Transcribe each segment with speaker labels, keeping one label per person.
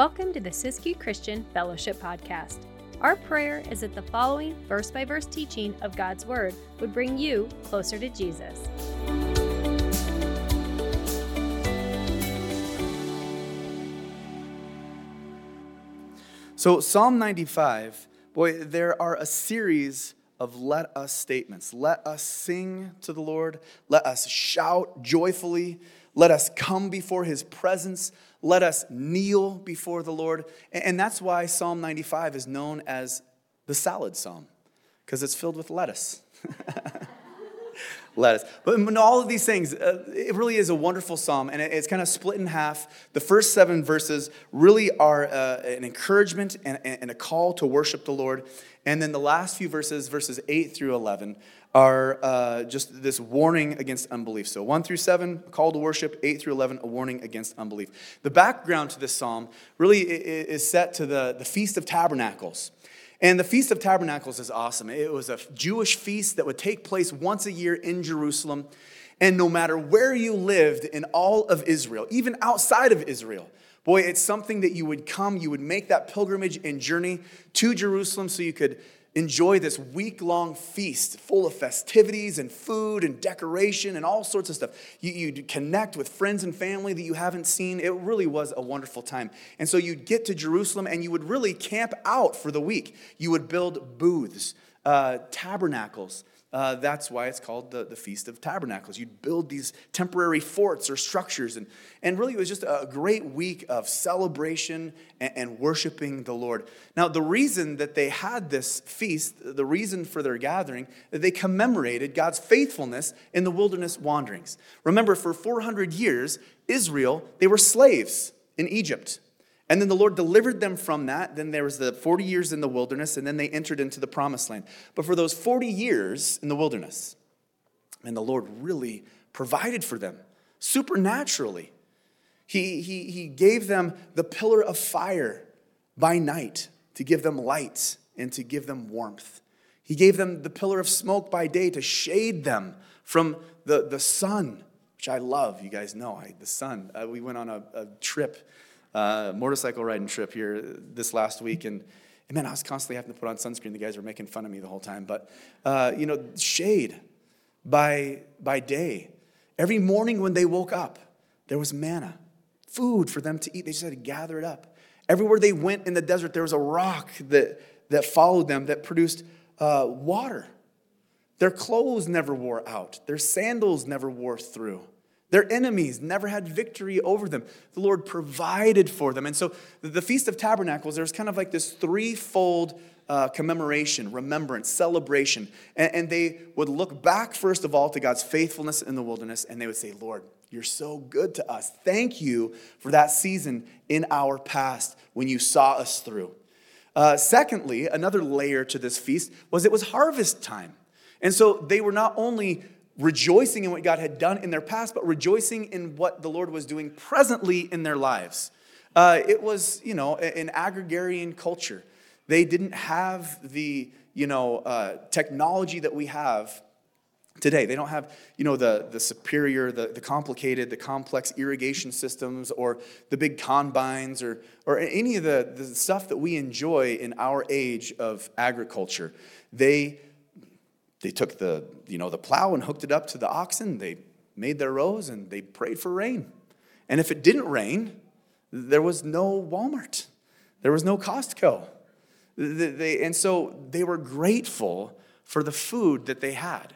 Speaker 1: Welcome to the Siskiyou Christian Fellowship Podcast. Our prayer is that the following verse by verse teaching of God's Word would bring you closer to Jesus.
Speaker 2: So, Psalm 95, boy, there are a series of let us statements. Let us sing to the Lord. Let us shout joyfully. Let us come before his presence. Let us kneel before the Lord. And that's why Psalm 95 is known as the salad psalm, because it's filled with lettuce. lettuce. But in all of these things, uh, it really is a wonderful psalm, and it's kind of split in half. The first seven verses really are uh, an encouragement and, and a call to worship the Lord. And then the last few verses, verses 8 through 11, are uh, just this warning against unbelief. So 1 through 7, a call to worship, 8 through 11, a warning against unbelief. The background to this psalm really is set to the, the Feast of Tabernacles. And the Feast of Tabernacles is awesome. It was a Jewish feast that would take place once a year in Jerusalem. And no matter where you lived in all of Israel, even outside of Israel, boy, it's something that you would come, you would make that pilgrimage and journey to Jerusalem so you could enjoy this week long feast full of festivities and food and decoration and all sorts of stuff. You, you'd connect with friends and family that you haven't seen. It really was a wonderful time. And so you'd get to Jerusalem and you would really camp out for the week. You would build booths, uh, tabernacles, uh, that's why it's called the, the Feast of Tabernacles. You'd build these temporary forts or structures. And, and really, it was just a great week of celebration and, and worshiping the Lord. Now, the reason that they had this feast, the reason for their gathering, that they commemorated God's faithfulness in the wilderness wanderings. Remember, for 400 years, Israel, they were slaves in Egypt. And then the Lord delivered them from that. Then there was the 40 years in the wilderness, and then they entered into the promised land. But for those 40 years in the wilderness, and the Lord really provided for them supernaturally. He, he, he gave them the pillar of fire by night to give them light and to give them warmth. He gave them the pillar of smoke by day to shade them from the, the sun, which I love. You guys know I, the sun. Uh, we went on a, a trip uh, motorcycle riding trip here this last week, and, and man, I was constantly having to put on sunscreen. The guys were making fun of me the whole time. But, uh, you know, shade by, by day. Every morning when they woke up, there was manna, food for them to eat. They just had to gather it up. Everywhere they went in the desert, there was a rock that, that followed them that produced uh, water. Their clothes never wore out, their sandals never wore through. Their enemies never had victory over them. The Lord provided for them. And so the Feast of Tabernacles, there's kind of like this threefold uh, commemoration, remembrance, celebration. And, and they would look back, first of all, to God's faithfulness in the wilderness, and they would say, Lord, you're so good to us. Thank you for that season in our past when you saw us through. Uh, secondly, another layer to this feast was it was harvest time. And so they were not only rejoicing in what God had done in their past, but rejoicing in what the Lord was doing presently in their lives. Uh, it was, you know, an agrarian culture. They didn't have the, you know, uh, technology that we have today. They don't have, you know, the, the superior, the, the complicated, the complex irrigation systems or the big combines or, or any of the, the stuff that we enjoy in our age of agriculture. They they took the, you know, the plow and hooked it up to the oxen. They made their rows and they prayed for rain. And if it didn't rain, there was no Walmart. There was no Costco. They, and so they were grateful for the food that they had.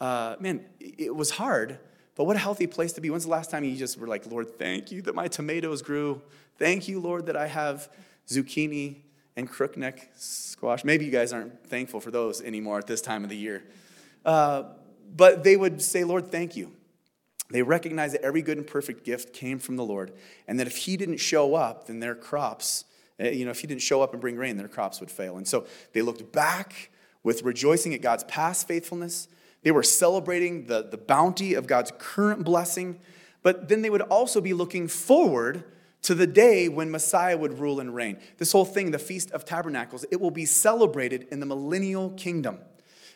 Speaker 2: Uh, man, it was hard, but what a healthy place to be. When's the last time you just were like, Lord, thank you that my tomatoes grew? Thank you, Lord, that I have zucchini and crookneck squash. Maybe you guys aren't thankful for those anymore at this time of the year. Uh, but they would say, Lord, thank you. They recognized that every good and perfect gift came from the Lord, and that if He didn't show up, then their crops, eh, you know, if He didn't show up and bring rain, their crops would fail. And so they looked back with rejoicing at God's past faithfulness. They were celebrating the, the bounty of God's current blessing, but then they would also be looking forward to the day when Messiah would rule and reign. This whole thing, the Feast of Tabernacles, it will be celebrated in the millennial kingdom.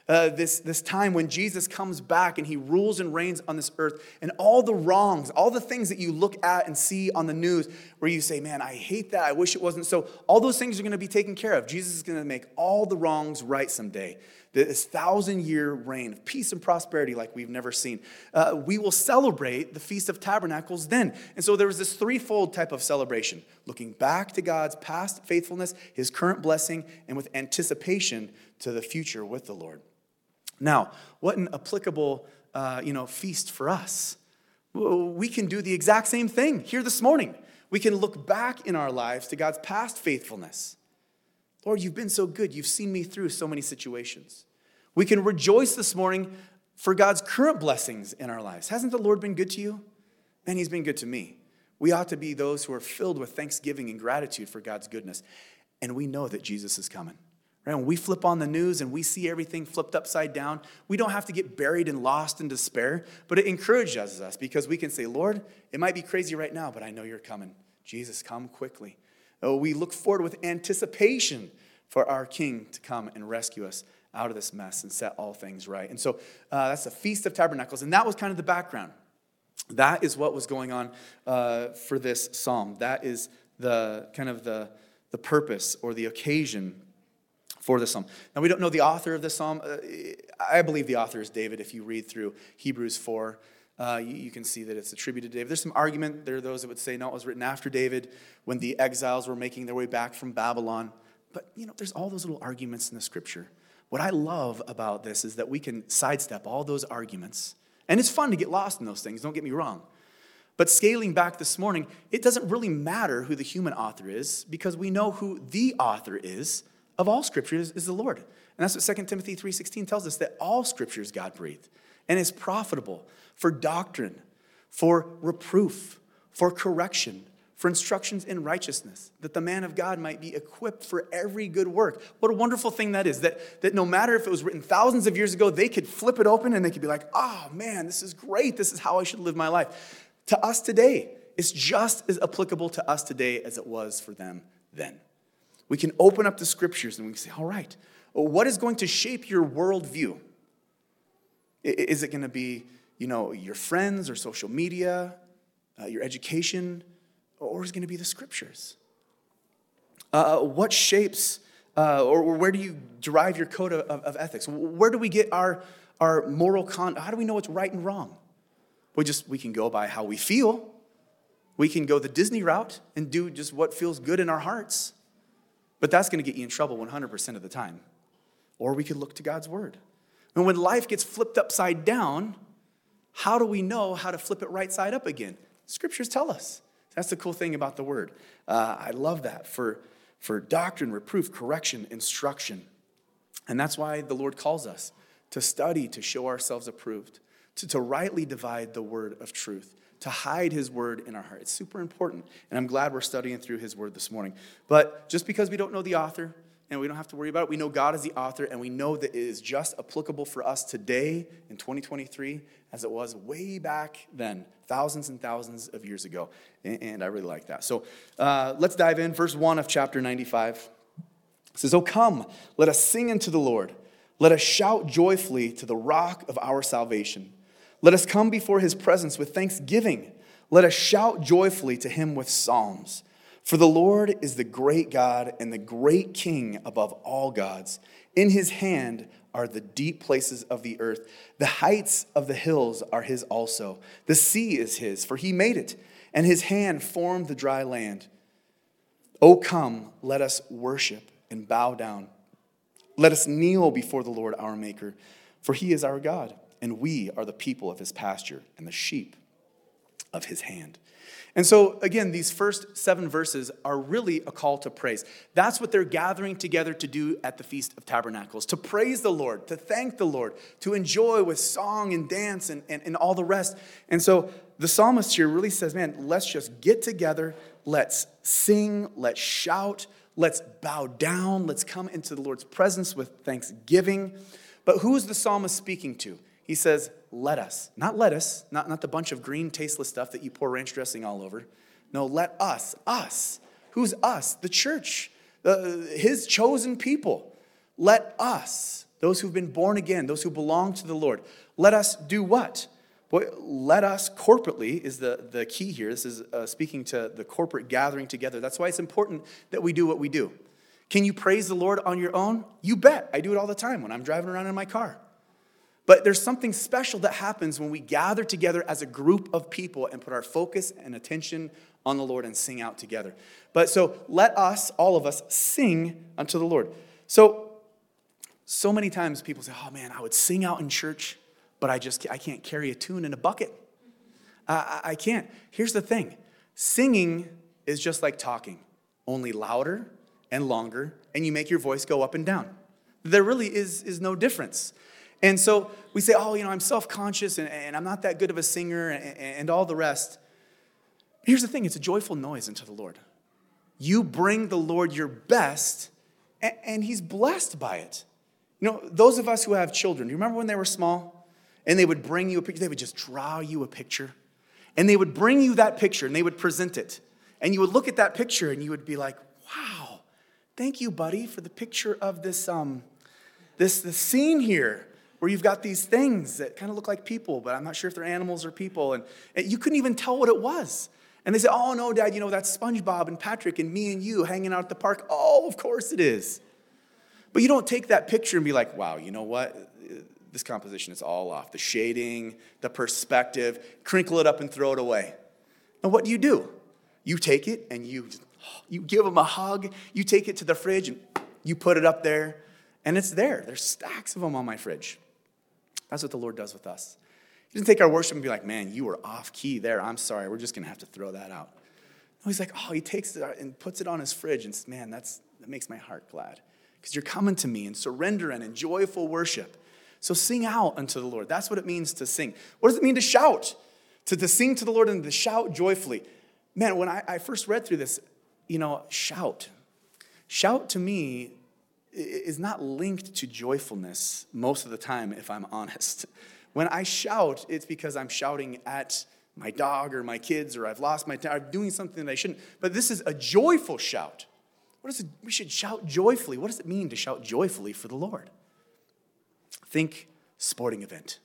Speaker 2: Uh, this, this time when Jesus comes back and he rules and reigns on this earth, and all the wrongs, all the things that you look at and see on the news where you say, Man, I hate that. I wish it wasn't so. All those things are going to be taken care of. Jesus is going to make all the wrongs right someday. This thousand year reign of peace and prosperity like we've never seen. Uh, we will celebrate the Feast of Tabernacles then. And so there was this threefold type of celebration looking back to God's past faithfulness, his current blessing, and with anticipation to the future with the Lord. Now, what an applicable uh, you know, feast for us. We can do the exact same thing here this morning. We can look back in our lives to God's past faithfulness. Lord, you've been so good. You've seen me through so many situations. We can rejoice this morning for God's current blessings in our lives. Hasn't the Lord been good to you? Man, He's been good to me. We ought to be those who are filled with thanksgiving and gratitude for God's goodness. And we know that Jesus is coming. Right? When we flip on the news and we see everything flipped upside down, we don't have to get buried and lost in despair, but it encourages us because we can say, Lord, it might be crazy right now, but I know you're coming. Jesus, come quickly. Oh, we look forward with anticipation for our King to come and rescue us out of this mess and set all things right. And so uh, that's the Feast of Tabernacles. And that was kind of the background. That is what was going on uh, for this psalm. That is the kind of the, the purpose or the occasion for the psalm. Now, we don't know the author of this psalm. Uh, I believe the author is David. If you read through Hebrews 4, uh, you, you, can see that it's attributed to David. There's some argument. There are those that would say, no, it was written after David when the exiles were making their way back from Babylon. But, you know, there's all those little arguments in the scripture. What I love about this is that we can sidestep all those arguments. And it's fun to get lost in those things, don't get me wrong. But scaling back this morning, it doesn't really matter who the human author is because we know who the author is of all scripture is, the Lord. And that's what 2 Timothy 3.16 tells us, that all scripture is God-breathed and is profitable for doctrine, for reproof, for correction, for instructions in righteousness, that the man of God might be equipped for every good work. What a wonderful thing that is, that, that no matter if it was written thousands of years ago, they could flip it open and they could be like, oh man, this is great. This is how I should live my life. To us today, it's just as applicable to us today as it was for them then. We can open up the scriptures and we can say, all right, what is going to shape your worldview? Is it going to be, you know, your friends or social media, uh, your education, or is it going to be the scriptures? Uh, what shapes uh, or, where do you derive your code of, of, ethics? Where do we get our, our moral conduct? How do we know what's right and wrong? We just we can go by how we feel. We can go the Disney route and do just what feels good in our hearts. But that's going to get you in trouble 100% of the time. Or we could look to God's word. And when life gets flipped upside down, how do we know how to flip it right side up again? Scriptures tell us. That's the cool thing about the word. Uh, I love that for, for doctrine, reproof, correction, instruction. And that's why the Lord calls us to study, to show ourselves approved, to, to rightly divide the word of truth to hide his word in our heart. It's super important. And I'm glad we're studying through his word this morning. But just because we don't know the author and we don't have to worry about it, we know God is the author and we know that it is just applicable for us today in 2023 as it was way back then, thousands and thousands of years ago. And I really like that. So uh, let's dive in. Verse 1 of chapter 95 it says, Oh, come, let us sing unto the Lord. Let us shout joyfully to the rock of our salvation. Let us come before his presence with thanksgiving. Let us shout joyfully to him with psalms. For the Lord is the great God and the great King above all gods. In his hand are the deep places of the earth. The heights of the hills are his also. The sea is his, for he made it, and his hand formed the dry land. O come, let us worship and bow down. Let us kneel before the Lord our Maker, for he is our God and we are the people of his pasture and the sheep of his hand. And so, again, these first seven verses are really a call to praise. That's what they're gathering together to do at the Feast of Tabernacles to praise the Lord, to thank the Lord, to enjoy with song and dance and, and, and all the rest. And so, the psalmist here really says, man, let's just get together, let's sing, let's shout, let's bow down, let's come into the Lord's presence with thanksgiving. But who is the psalmist speaking to? He says, let us. Not lettuce, not, not the bunch of green, tasteless stuff that you pour ranch dressing all over. No, let us, us. Who's us? The church, his chosen people. Let us those who've been born again, those who belong to the Lord, let us do what? Boy, let us corporately is the, the key here. This is uh, speaking to the corporate gathering together. That's why it's important that we do what we do. Can you praise the Lord on your own? You bet. I do it all the time when I'm driving around in my car. But there's something special that happens when we gather together as a group of people and put our focus and attention on the Lord and sing out together. But so let us, all of us, sing unto the Lord. So, so many times people say, oh man, I would sing out in church, but I just I can't carry a tune in a bucket. I, I can't. Here's the thing singing is just like talking, only louder and longer, and you make your voice go up and down. There really is, is no difference. And so we say, oh, you know, I'm self conscious and, and, I'm not that good of a singer and, and all the rest. Here's the thing it's a joyful noise unto the Lord. You bring the Lord your best, and, and He's blessed by it. You know, those of us who have children, do you remember when they were small? And they would bring you a picture, they would just draw you a picture. And they would bring you that picture and they would present it. And you would look at that picture and you would be like, wow, thank you, buddy, for the picture of this, um, this, this scene here where you've got these things that kind of look like people, but I'm not sure if they're animals or people. And, you couldn't even tell what it was. And they say, Oh, no, Dad, you know, that's SpongeBob and Patrick and me and you hanging out at the park. Oh, of course it is. But you don't take that picture and be like, Wow, you know what? This composition is all off. The shading, the perspective, crinkle it up and throw it away. And what do you do? You take it and you, you give them a hug. You take it to the fridge and you put it up there, and it's there. There's stacks of them on my fridge. That's what the Lord does with us. He doesn't take our worship and be like, man, you were off key there. I'm sorry. We're just going to have to throw that out. No, he's like, oh, he takes it and puts it on his fridge and says, man, that's, that makes my heart glad because you're coming to me in surrender and in joyful worship. So sing out unto the Lord. That's what it means to sing. What does it mean to shout? To, to sing to the Lord and to shout joyfully. Man, when I, I first read through this, you know, shout. Shout to me is not linked to joyfulness most of the time, if I'm honest. When I shout, it's because I'm shouting at my dog or my kids or I've lost my time, I'm doing something that I shouldn't. But this is a joyful shout. What is it? We should shout joyfully. What does it mean to shout joyfully for the Lord? Think sporting event.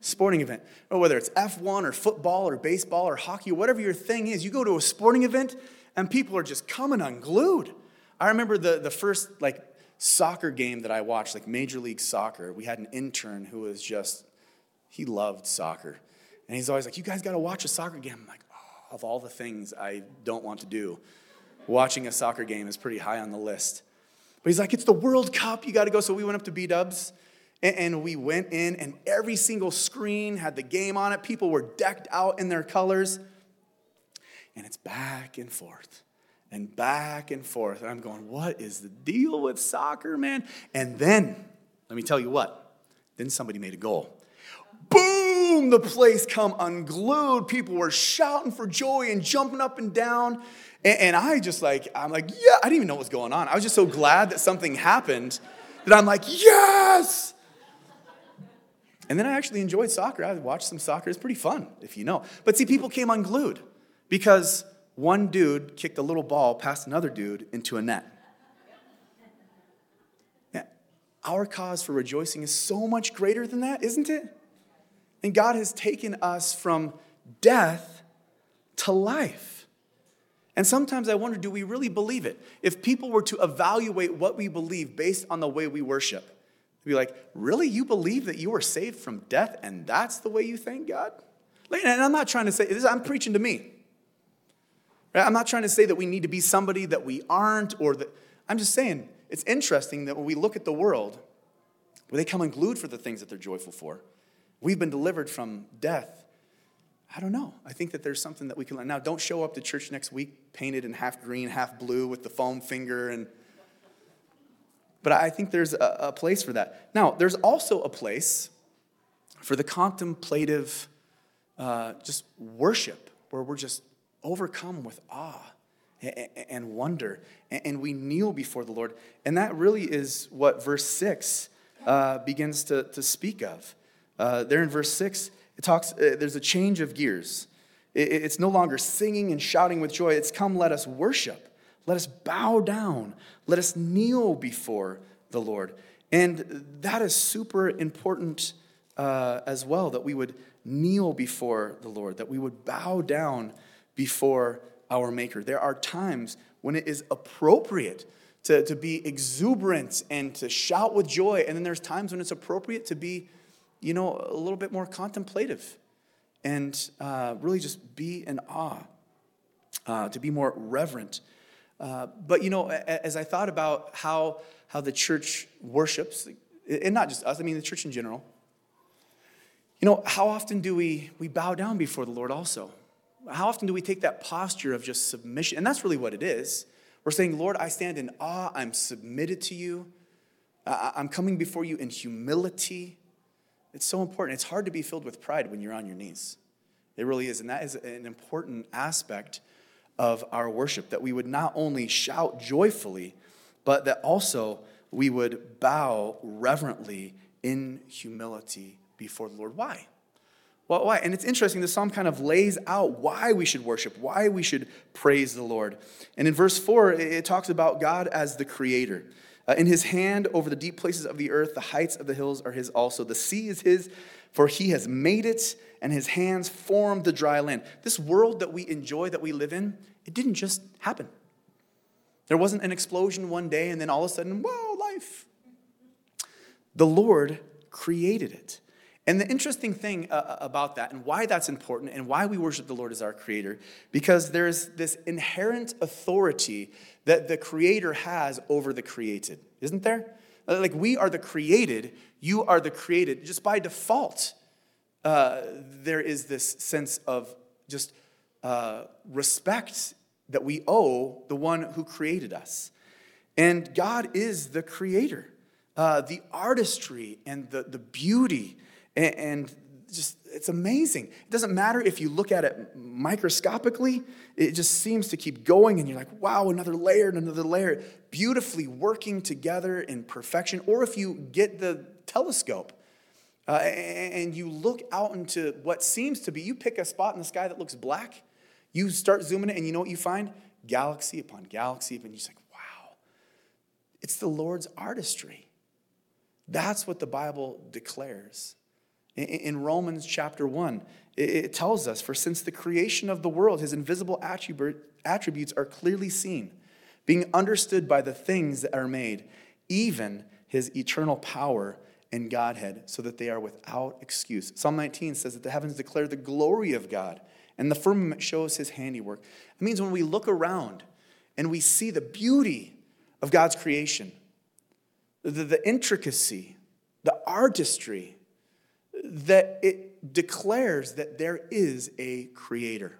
Speaker 2: Sporting event. Or whether it's F1 or football or baseball or hockey whatever your thing is, you go to a sporting event and people are just coming unglued. I remember the, the first like soccer game that I watched, like Major League Soccer. We had an intern who was just he loved soccer. And he's always like, You guys got to watch a soccer game. I'm like, oh, Of all the things I don't want to do, watching a soccer game is pretty high on the list. But he's like, It's the World Cup. You got to go. So we went up to B Dubs and we went in, and every single screen had the game on it. People were decked out in their colors. And it's back and forth and back and forth. And I'm going, What is the deal with soccer, man? And then, let me tell you what, then somebody made a goal boom, the place come unglued. People were shouting for joy and jumping up and down. And, and, I just like, I'm like, yeah, I didn't even know what was going on. I was just so glad that something happened that I'm like, yes. And then I actually enjoyed soccer. I watched some soccer. It's pretty fun, if you know. But see, people came unglued because one dude kicked a little ball past another dude into a net. Our cause for rejoicing is so much greater than that, isn't it? And God has taken us from death to life. And sometimes I wonder do we really believe it? If people were to evaluate what we believe based on the way we worship, they'd be like, really? You believe that you were saved from death and that's the way you thank God? And I'm not trying to say I'm preaching to me. I'm not trying to say that we need to be somebody that we aren't or that. I'm just saying it's interesting that when we look at the world, where they come unglued for the things that they're joyful for, We've been delivered from death. I don't know. I think that there's something that we can learn. Now, don't show up to church next week painted in half green, half blue with the foam finger and but I think there's a, a place for that. Now, there's also a place for the contemplative uh, just worship where we're just overcome with awe and wonder and we kneel before the Lord. And that really is what verse 6 uh, begins to, to speak of. Uh, there in verse 6, it talks, uh, there's a change of gears. It, it's no longer singing and shouting with joy. It's come, let us worship. Let us bow down. Let us kneel before the Lord. And that is super important uh, as well that we would kneel before the Lord, that we would bow down before our Maker. There are times when it is appropriate to, to be exuberant and to shout with joy, and then there's times when it's appropriate to be, you know, a little bit more contemplative and uh, really just be in awe, uh, to be more reverent. Uh, but, you know, as I thought about how, how the church worships, and not just us, I mean the church in general, you know, how often do we, we bow down before the Lord also? How often do we take that posture of just submission? And that's really what it is. We're saying, Lord, I stand in awe, I'm submitted to you, I'm coming before you in humility. It's so important. It's hard to be filled with pride when you're on your knees. It really is. And that is an important aspect of our worship that we would not only shout joyfully, but that also we would bow reverently in humility before the Lord. Why? Well, why? And it's interesting, the psalm kind of lays out why we should worship, why we should praise the Lord. And in verse 4, it talks about God as the creator. Uh, in his hand over the deep places of the earth, the heights of the hills are his also. The sea is his, for he has made it, and his hands formed the dry land. This world that we enjoy, that we live in, it didn't just happen. There wasn't an explosion one day, and then all of a sudden, whoa, life. The Lord created it. And the interesting thing uh, uh, about that and why that's important and why we worship the Lord as our creator, because there's this inherent authority that the creator has over the created, isn't there? Uh, like we are the created, you are the created. Just by default, uh, there is this sense of just uh, respect that we owe the one who created us. And God is the creator. Uh, the artistry and the, the beauty and, just it's amazing. It doesn't matter if you look at it microscopically, it just seems to keep going, and you're like, wow, another layer and another layer, beautifully working together in perfection. Or if you get the telescope uh, and you look out into what seems to be, you pick a spot in the sky that looks black, you start zooming in, and you know what you find? Galaxy upon galaxy, and you're just like, wow, it's the Lord's artistry. That's what the Bible declares. In Romans chapter 1, it tells us, For since the creation of the world, his invisible attributes are clearly seen, being understood by the things that are made, even his eternal power and Godhead, so that they are without excuse. Psalm 19 says that the heavens declare the glory of God, and the firmament shows his handiwork. It means when we look around and we see the beauty of God's creation, the, the intricacy, the artistry, that it declares that there is a creator.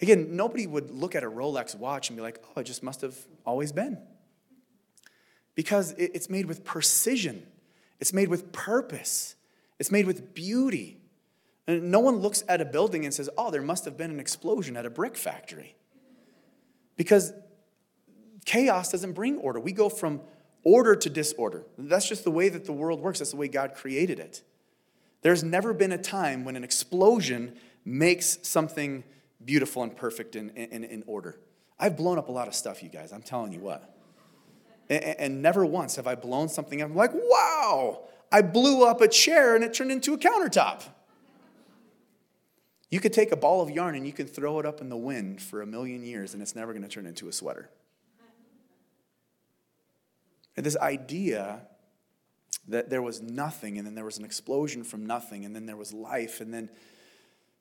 Speaker 2: Again, nobody would look at a Rolex watch and be like, oh, it just must have always been. Because it's made with precision, it's made with purpose, it's made with beauty. And no one looks at a building and says, oh, there must have been an explosion at a brick factory. Because chaos doesn't bring order. We go from order to disorder. That's just the way that the world works, that's the way God created it. There's never been a time when an explosion makes something beautiful and perfect in, in, in order. I've blown up a lot of stuff, you guys, I'm telling you what. And, and never once have I blown something up. I'm like, wow, I blew up a chair and it turned into a countertop. You could take a ball of yarn and you can throw it up in the wind for a million years and it's never going to turn into a sweater. And this idea that there was nothing, and then there was an explosion from nothing, and then there was life, and then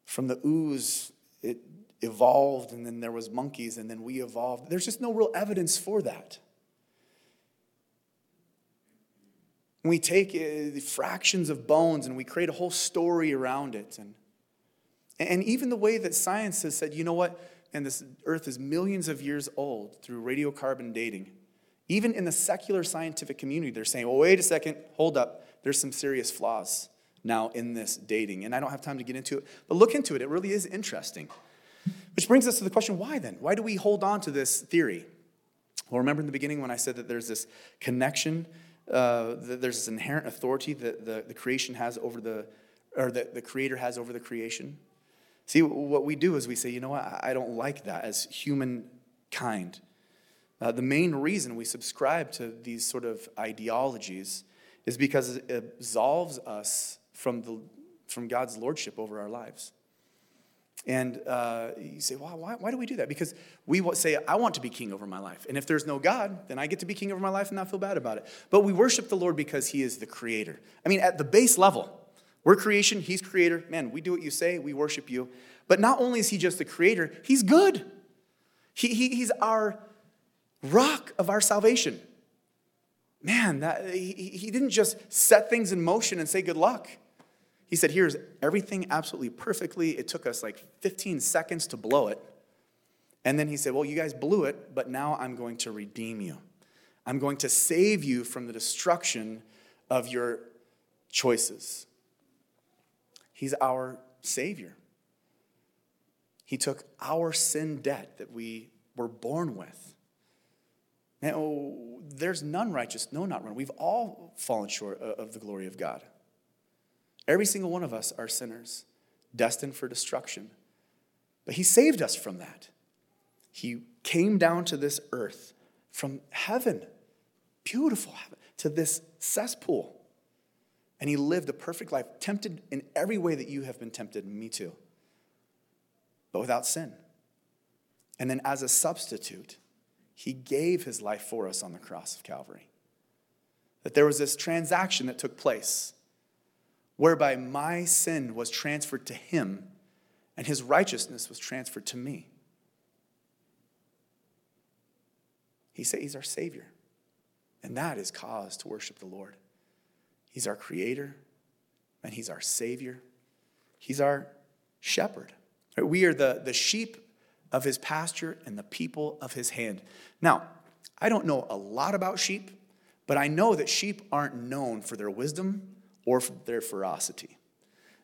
Speaker 2: from the ooze, it evolved, and then there was monkeys, and then we evolved. There's just no real evidence for that. We take uh, fractions of bones and we create a whole story around it. And, and even the way that science has said, you know what, and this earth is millions of years old through radiocarbon dating. Even in the secular scientific community, they're saying, well, wait a second, hold up. There's some serious flaws now in this dating. And I don't have time to get into it, but look into it. It really is interesting. Which brings us to the question why then? Why do we hold on to this theory? Well, remember in the beginning when I said that there's this connection, uh, that there's this inherent authority that the, the creation has over the, or that the creator has over the creation? See, what we do is we say, you know what, I don't like that as humankind. Uh, the main reason we subscribe to these sort of ideologies is because it absolves us from, the, from God's lordship over our lives. And uh, you say, well, why, why do we do that? Because we say, I want to be king over my life. And if there's no God, then I get to be king over my life and not feel bad about it. But we worship the Lord because he is the creator. I mean, at the base level, we're creation, he's creator. Man, we do what you say, we worship you. But not only is he just the creator, he's good. He, he, he's our rock of our salvation. Man, that, he, he didn't just set things in motion and say good luck. He said, Here's everything absolutely perfectly. It took us like 15 seconds to blow it. And then he said, Well, you guys blew it, but now I'm going to redeem you. I'm going to save you from the destruction of your choices. He's our Savior. He took our sin debt that we were born with. Now, there's none righteous, no, not one. We've all fallen short of the glory of God. Every single one of us are sinners, destined for destruction. But He saved us from that. He came down to this earth from heaven, beautiful heaven, to this cesspool. And He lived a perfect life, tempted in every way that you have been tempted, me too, but without sin. And then, as a substitute, He gave His life for us on the cross of Calvary. That there was this transaction that took place whereby my sin was transferred to him and his righteousness was transferred to me. He said he's our Savior. And that is cause to worship the Lord. He's our Creator and He's our Savior. He's our shepherd. We are the, the sheep of His pasture and the people of His hand. Now, I don't know a lot about sheep, but I know that sheep aren't known for their wisdom or their ferocity.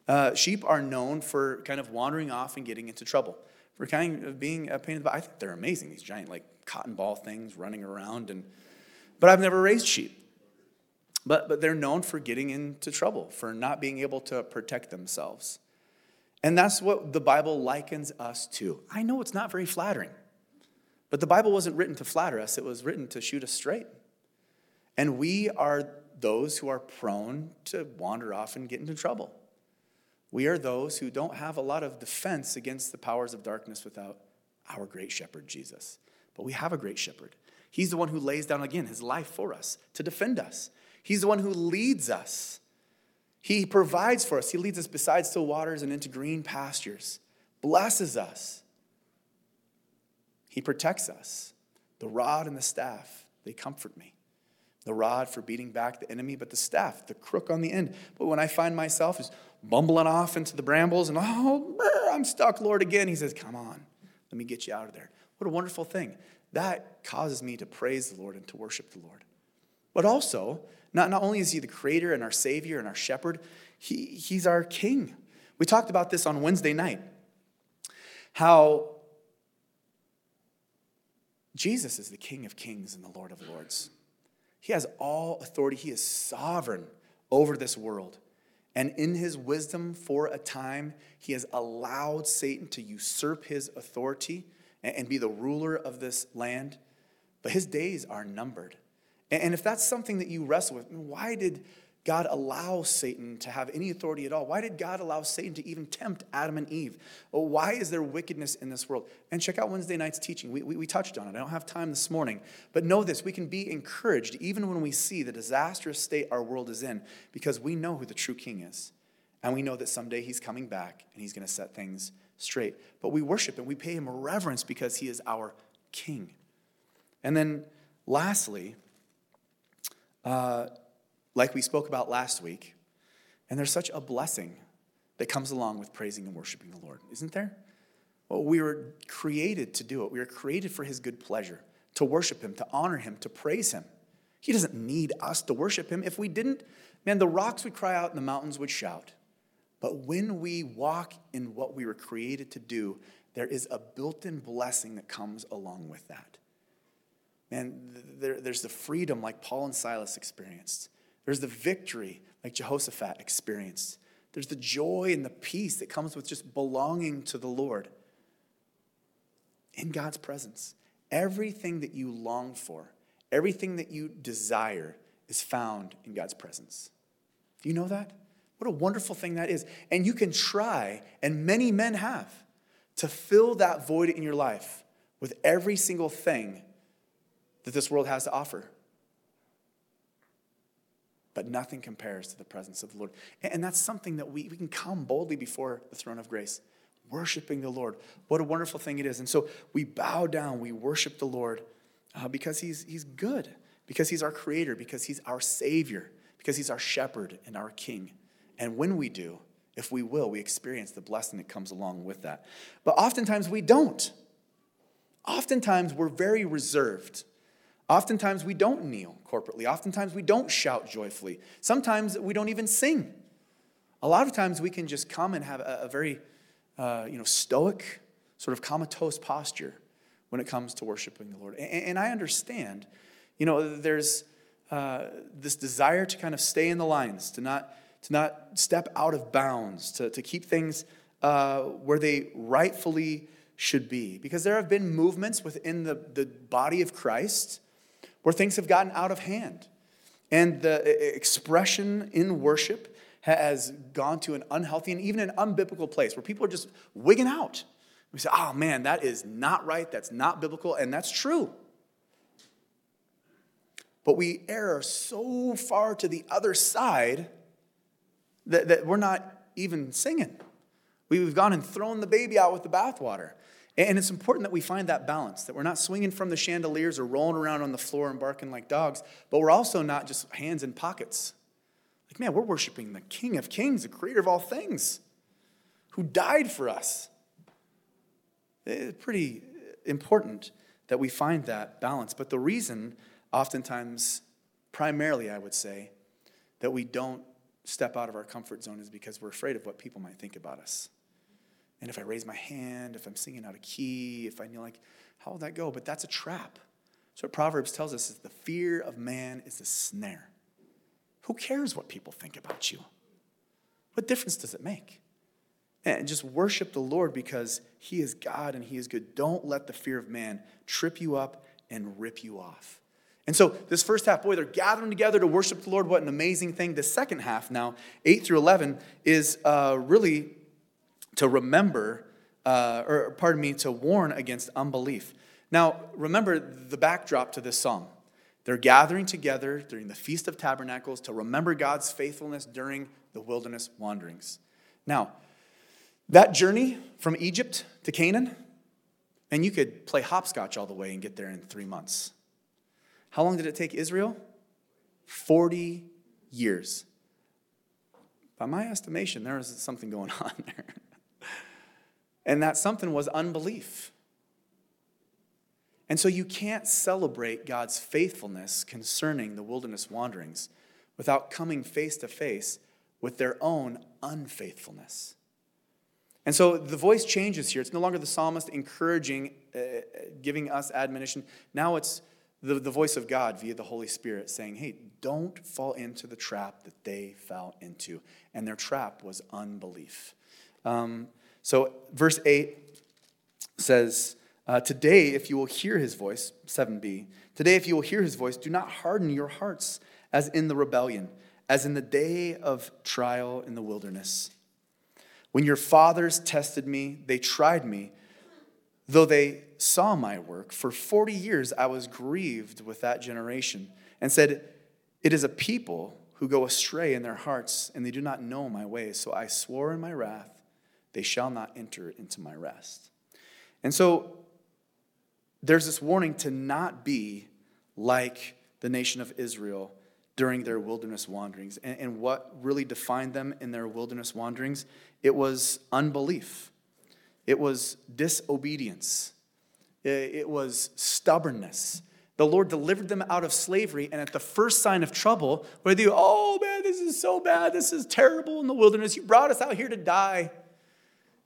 Speaker 2: Uh, sheep are known for kind of wandering off and getting into trouble, for kind of being a pain in the butt. I think they're amazing, these giant, like cotton ball things running around. And, but I've never raised sheep. But, but they're known for getting into trouble, for not being able to protect themselves. And that's what the Bible likens us to. I know it's not very flattering, but the Bible wasn't written to flatter us, it was written to shoot us straight. And we are those who are prone to wander off and get into trouble. We are those who don't have a lot of defense against the powers of darkness without our great shepherd, Jesus. But we have a great shepherd. He's the one who lays down again his life for us to defend us. He's the one who leads us. He provides for us. He leads us beside still waters and into green pastures, blesses us. He protects us. The rod and the staff, they comfort me the rod for beating back the enemy, but the staff, the crook on the end. But when I find myself just bumbling off into the brambles and, oh, I'm stuck, Lord, again, he says, Come on, let me get you out of there. What a wonderful thing. That causes me to praise the Lord and to worship the Lord. But also, not, not only is he the creator and our savior and our shepherd, he, he's our king. We talked about this on Wednesday night. How Jesus is the King of kings and the Lord of lords. He has all authority. He is sovereign over this world. And in his wisdom, for a time, he has allowed Satan to usurp his authority and be the ruler of this land. But his days are numbered. And if that's something that you wrestle with, why did God allow Satan to have any authority at all? Why did God allow Satan to even tempt Adam and Eve? Why is there wickedness in this world? And check out Wednesday night's teaching. We, we, we, touched on it. I don't have time this morning. But know this we can be encouraged even when we see the disastrous state our world is in because we know who the true king is. And we know that someday he's coming back and he's going to set things straight. But we worship and we pay him reverence because he is our king. And then lastly, uh, like we spoke about last week. And there's such a blessing that comes along with praising and worshiping the Lord, isn't there? Well, we were created to do it. We were created for His good pleasure, to worship Him, to honor Him, to praise Him. He doesn't need us to worship Him. If we didn't, man, the rocks would cry out and the mountains would shout. But when we walk in what we were created to do, there is a built in blessing that comes along with that. Man, there, there's the freedom like Paul and Silas experienced. There's the victory like Jehoshaphat experienced. There's the joy and the peace that comes with just belonging to the Lord in God's presence. everything that you long for, everything that you desire is found in God's presence. Do you know that? What a wonderful thing that is. And you can try, and many men have, to fill that void in your life with every single thing that this world has to offer. But nothing compares to the presence of the Lord. And that's something that we, we can come boldly before the throne of grace, worshiping the Lord. What a wonderful thing it is. And so we bow down, we worship the Lord uh, because he's, he's good, because He's our creator, because He's our Savior, because He's our shepherd and our King. And when we do, if we will, we experience the blessing that comes along with that. But oftentimes we don't. Oftentimes we're very reserved. Oftentimes we don't kneel corporately. Oftentimes we don't shout joyfully. Sometimes we don't even sing. A lot of times we can just come and have a, a very uh, you know, stoic, sort of comatose posture when it comes to worshiping the Lord. And, and I understand, you know, there's uh, this desire to kind of stay in the lines, to not to not step out of bounds, to, to keep things uh, where they rightfully should be. Because there have been movements within the, the body of Christ where things have gotten out of hand. And the expression in worship has gone to an unhealthy and even an unbiblical place where people are just wigging out. We say, oh man, that is not right, that's not biblical, and that's true. But we err so far to the other side that, that we're not even singing. We've gone and thrown the baby out with the bathwater. And it's important that we find that balance, that we're not swinging from the chandeliers or rolling around on the floor and barking like dogs, but we're also not just hands in pockets. Like, man, we're worshiping the King of Kings, the creator of all things, who died for us. It's pretty important that we find that balance. But the reason, oftentimes, primarily, I would say, that we don't step out of our comfort zone is because we're afraid of what people might think about us. And if I raise my hand, if I'm singing out of key, if I kneel, like, how will that go? But that's a trap. So what Proverbs tells us is the fear of man is a snare. Who cares what people think about you? What difference does it make? And just worship the Lord because He is God and He is good. Don't let the fear of man trip you up and rip you off. And so, this first half, boy, they're gathering together to worship the Lord. What an amazing thing. The second half, now, 8 through 11, is uh, really to remember, uh, or pardon me, to warn against unbelief. Now, remember the backdrop to this psalm. They're gathering together during the Feast of Tabernacles to remember God's faithfulness during the wilderness wanderings. Now, that journey from Egypt to Canaan, and you could play hopscotch all the way and get there in three months. How long did it take Israel? 40 years. By my estimation, there was something going on there. And that something was unbelief. And so you can't celebrate God's faithfulness concerning the wilderness wanderings without coming face to face with their own unfaithfulness. And so the voice changes here. It's no longer the psalmist encouraging, uh, giving us admonition. Now it's the, the voice of God via the Holy Spirit saying, hey, don't fall into the trap that they fell into. And their trap was unbelief. Um, so, verse 8 says, uh, Today, if you will hear his voice, 7b, today, if you will hear his voice, do not harden your hearts as in the rebellion, as in the day of trial in the wilderness. When your fathers tested me, they tried me Though they saw my work, for 40 years I was grieved with that generation and said, It is a people who go astray in their hearts, and they do not know my ways. So I swore in my wrath, they shall not enter into my rest. And so there's this warning to not be like the nation of Israel during their wilderness wanderings. And, and what really defined them in their wilderness wanderings? It was unbelief. It was disobedience. It was stubbornness. The Lord delivered them out of slavery, and at the first sign of trouble, where they, oh man, this is so bad, this is terrible in the wilderness, you brought us out here to die.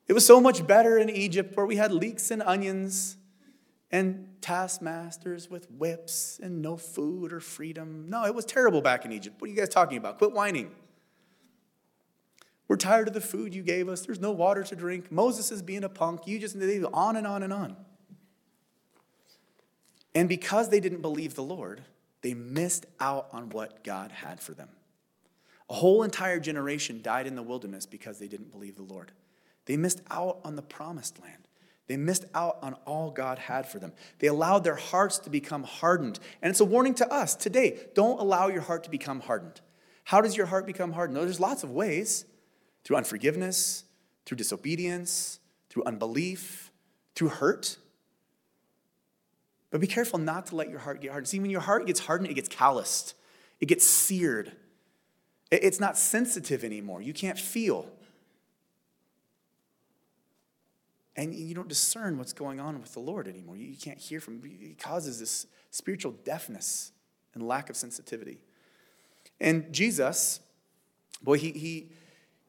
Speaker 2: It was so much better in Egypt where we had leeks and onions and taskmasters with whips and no food or freedom. No, it was terrible back in Egypt. What are you guys talking about? Quit whining. We're tired of the food you gave us. There's no water to drink. Moses is being a punk. You just, on and on and on. And because they didn't believe the Lord, they missed out on what God had for them. A whole entire generation died in the wilderness because they didn't believe the Lord. They missed out on the promised land. They missed out on all God had for them. They allowed their hearts to become hardened. And it's a warning to us today don't allow your heart to become hardened. How does your heart become hardened? there's lots of ways through unforgiveness, through disobedience, through unbelief, through hurt. But be careful not to let your heart get hardened. See, when your heart gets hardened, it gets calloused, it gets seared. It's not sensitive anymore. You can't feel. And you don't discern what's going on with the Lord anymore. You can't hear from. It causes this spiritual deafness and lack of sensitivity. And Jesus, boy, he, he,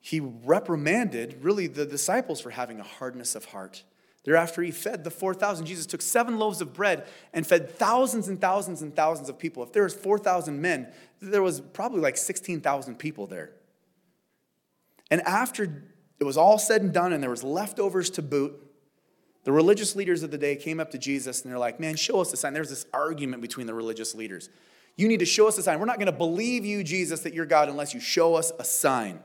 Speaker 2: he reprimanded really the disciples for having a hardness of heart. Thereafter, he fed the 4,000. Jesus took seven loaves of bread and fed thousands and thousands and thousands of people. If there was 4,000 men, there was probably like 16,000 people there. And after it was all said and done and there was leftovers to boot, the religious leaders of the day came up to Jesus and they're like, man, show us a sign. There's this argument between the religious leaders. You need to show us a sign. We're not going to believe you, Jesus, that you're God unless you show us a sign.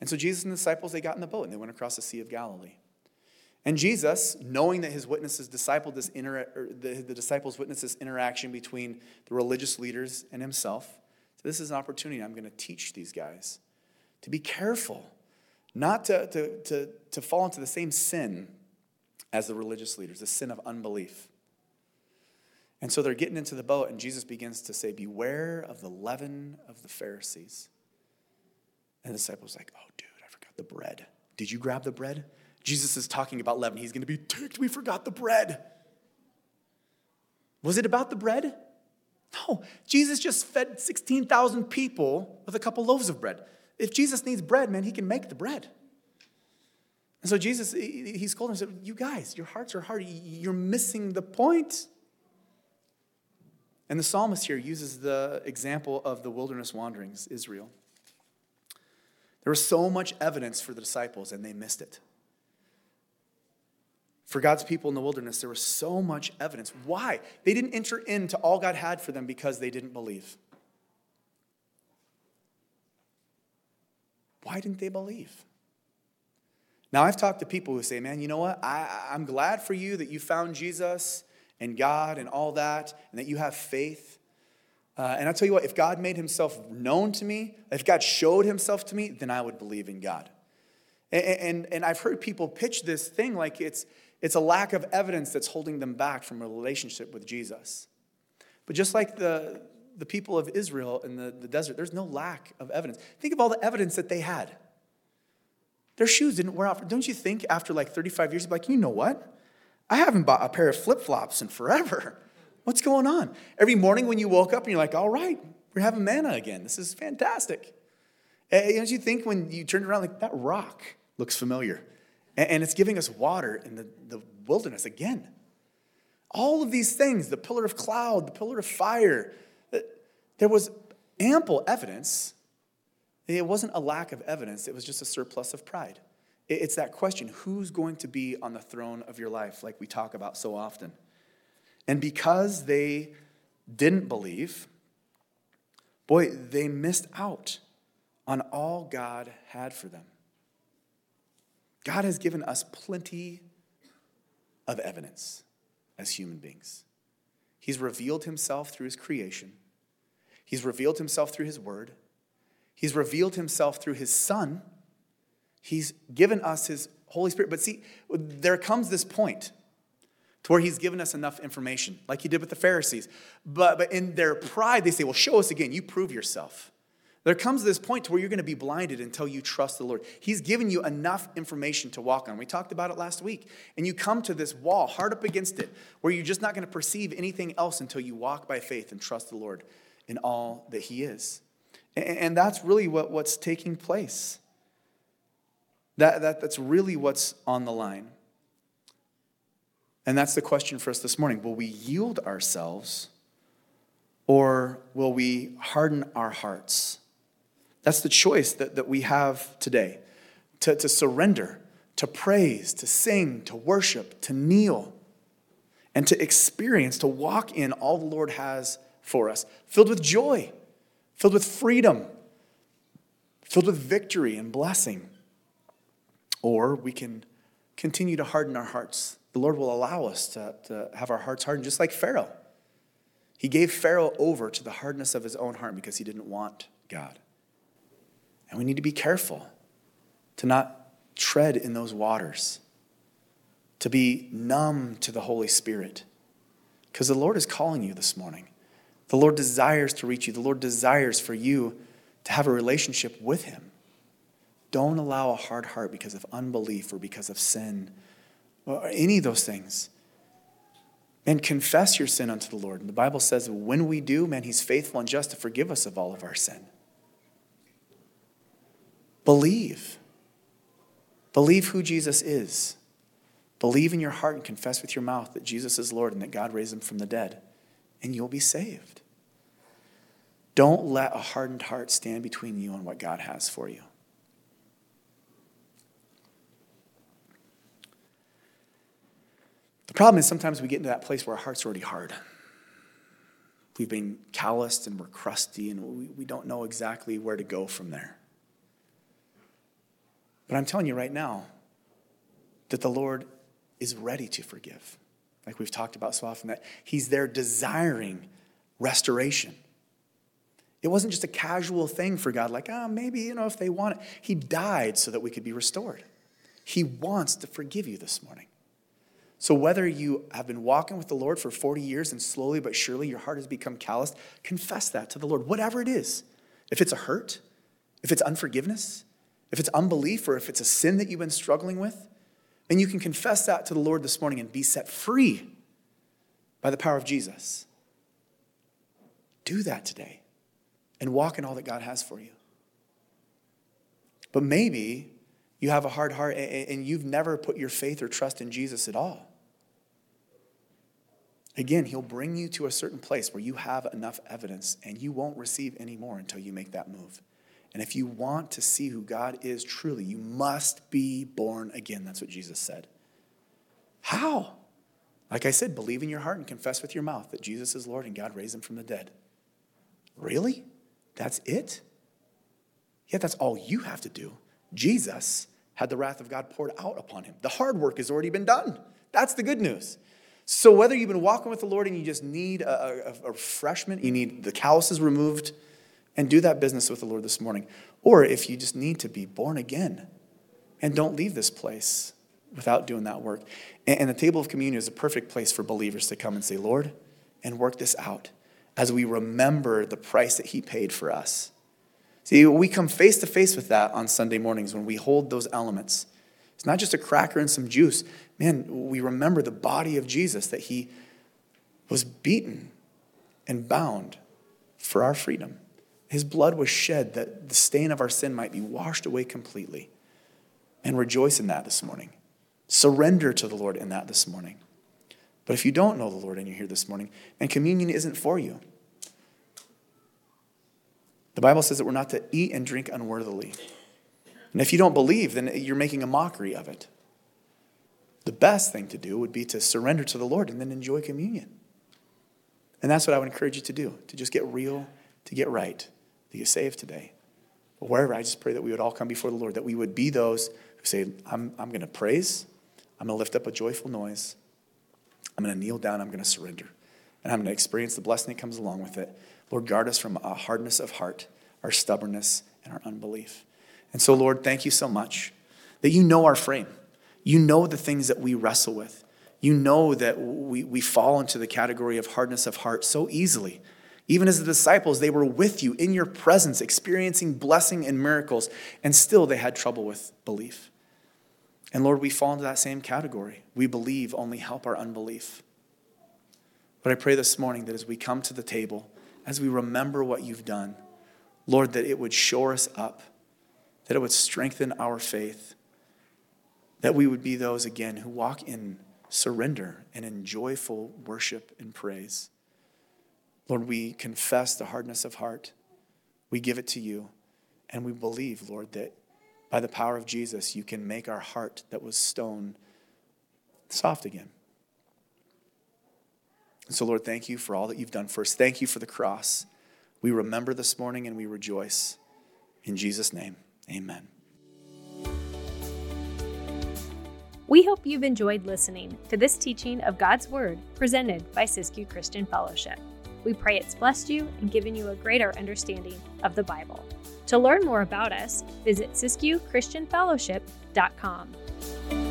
Speaker 2: And so Jesus and the disciples, they got in the boat and they went across the Sea of Galilee. And Jesus, knowing that his witnesses discipled this inter- the, the disciples witnessed this interaction between the religious leaders and himself, so this is an opportunity I'm going to teach these guys to be careful, not to, to, to, to fall into the same sin as the religious leaders, the sin of unbelief. And so they're getting into the boat, and Jesus begins to say, Beware of the leaven of the Pharisees. And the disciples like, Oh, dude, I forgot the bread. Did you grab the bread? Jesus is talking about leaven. He's going to be ticked. We forgot the bread. Was it about the bread? No. Jesus just fed 16,000 people with a couple loaves of bread. If Jesus needs bread, man, he can make the bread. And so Jesus, he's called and said, You guys, your hearts are hard. You're missing the point. And the psalmist here uses the example of the wilderness wanderings, Israel. There was so much evidence for the disciples, and they missed it. For God's people in the wilderness, there was so much evidence. Why? They didn't enter into all God had for them because they didn't believe. Why didn't they believe? Now, I've talked to people who say, man, you know what? I, I'm glad for you that you found Jesus and God and all that, and that you have faith. Uh, and I'll tell you what, if God made himself known to me, if God showed himself to me, then I would believe in God. And, and, and I've heard people pitch this thing like it's, it's a lack of evidence that's holding them back from a relationship with Jesus. But just like the, the people of Israel in the, the desert, there's no lack of evidence. Think of all the evidence that they had. Their shoes didn't wear out. Don't you think after like 35 years, like, you know what? I haven't bought a pair of flip flops in forever. What's going on? Every morning when you woke up and you're like, all right, we're having manna again. This is fantastic. And don't you think when you turned around, like, that rock looks familiar? And it's giving us water in the, the wilderness again. All of these things, the pillar of cloud, the pillar of fire, there was ample evidence. It wasn't a lack of evidence, it was just a surplus of pride. It's that question who's going to be on the throne of your life, like we talk about so often? And because they didn't believe, boy, they missed out on all God had for them. God has given us plenty of evidence as human beings. He's revealed himself through his creation, he's revealed himself through his word, he's revealed himself through his son He's given us His Holy Spirit. But see, there comes this point to where He's given us enough information, like He did with the Pharisees. But, but in their pride, they say, Well, show us again. You prove yourself. There comes this point to where you're going to be blinded until you trust the Lord. He's given you enough information to walk on. We talked about it last week. And you come to this wall, hard up against it, where you're just not going to perceive anything else until you walk by faith and trust the Lord in all that He is. And that's really what, what's taking place. That, that, that's really what's on the line. And that's the question for us this morning. Will we yield ourselves or will we harden our hearts? That's the choice that, that we have today to, to surrender, to praise, to sing, to worship, to kneel. and to experience, to walk in all the Lord has for us, filled with joy, filled with freedom, filled with victory and blessing. Or we can continue to harden our hearts. The Lord will allow us to, to have our hearts hardened, just like Pharaoh. He gave Pharaoh over to the hardness of his own heart because he didn't want God. And we need to be careful to not tread in those waters, to be numb to the Holy Spirit. Because the Lord is calling you this morning. The Lord desires to reach you. The Lord desires for you to have a relationship with Him. Don't allow a hard heart because of unbelief or because of sin or any of those things. And confess your sin unto the Lord. And the Bible says when we do, man, He's faithful and just to forgive us of all of our sin. Believe. Believe who Jesus is. Believe in your heart and confess with your mouth that Jesus is Lord and that God raised him from the dead, and you'll be saved. Don't let a hardened heart stand between you and what God has for you. The problem is sometimes we get into that place where our heart's already hard. We've been calloused and we're crusty and we, we don't know exactly where to go from there. But I'm telling you right now that the Lord is ready to forgive. Like we've talked about so often, that He's there desiring restoration. It wasn't just a casual thing for God, like, ah, oh, maybe, you know, if they want it. He died so that we could be restored. He wants to forgive you this morning. So, whether you have been walking with the Lord for 40 years and slowly but surely your heart has become calloused, confess that to the Lord, whatever it is. If it's a hurt, if it's unforgiveness, if it's unbelief, or if it's a sin that you've been struggling with, then you can confess that to the Lord this morning and be set free by the power of Jesus. Do that today and walk in all that God has for you. But maybe you have a hard heart and you've never put your faith or trust in Jesus at all. Again, he'll bring you to a certain place where you have enough evidence and you won't receive any more until you make that move. And if you want to see who God is truly, you must be born again. That's what Jesus said. How? Like I said, believe in your heart and confess with your mouth that Jesus is Lord and God raised him from the dead. Really? That's it? Yeah, that's all you have to do. Jesus had the wrath of God poured out upon him. The hard work has already been done. That's the good news. So, whether you've been walking with the Lord and you just need a, a, a refreshment, you need the calluses removed, and do that business with the Lord this morning. Or if you just need to be born again and don't leave this place without doing that work. And, the table of communion is a perfect place for believers to come and say, Lord, and work this out as we remember the price that He paid for us. See, we come face to face with that on Sunday mornings when we hold those elements. It's not just a cracker and some juice. Man, we remember the body of Jesus that He was beaten and bound for our freedom. His blood was shed that the stain of our sin might be washed away completely. And rejoice in that this morning. Surrender to the Lord in that this morning. But if you don't know the Lord and you're here this morning, and communion isn't for you, the Bible says that we're not to eat and drink unworthily. And if you don't believe, then you're making a mockery of it. The best thing to do would be to surrender to the Lord and then enjoy communion. And that's what I would encourage you to do, to just get real, to get right, to you saved today. But wherever, I just pray that we would all come before the Lord, that we would be those who say, I'm, I'm going to praise, I'm going to lift up a joyful noise, I'm going to kneel down, I'm going to surrender, and I'm going to experience the blessing that comes along with it. Lord, guard us from a hardness of heart, our stubbornness, and our unbelief. And so, Lord, thank you so much that you know our frame. You know the things that we wrestle with. You know that we, we fall into the category of hardness of heart so easily. Even as the disciples, they were with you in your presence, experiencing blessing and miracles, and still they had trouble with belief. And Lord, we fall into that same category. We believe, only help our unbelief. But I pray this morning that as we come to the table, as we remember what you've done, Lord, that it would shore us up, that it would strengthen our faith, that we would be those again who walk in surrender and in joyful worship and praise. Lord, we confess the hardness of heart. We give it to you. And we believe, Lord, that by the power of Jesus, you can make our heart that was stone soft again. And so, Lord, thank you for all that you've done for us. Thank you for the cross. We remember this morning and we rejoice. In Jesus' name, amen.
Speaker 1: We hope you've enjoyed listening to this teaching of God's Word presented by Siskiyou Christian Fellowship. We pray it's blessed you and given you a greater understanding of the Bible. To learn more about us, visit SiskiyouChristianFellowship.com.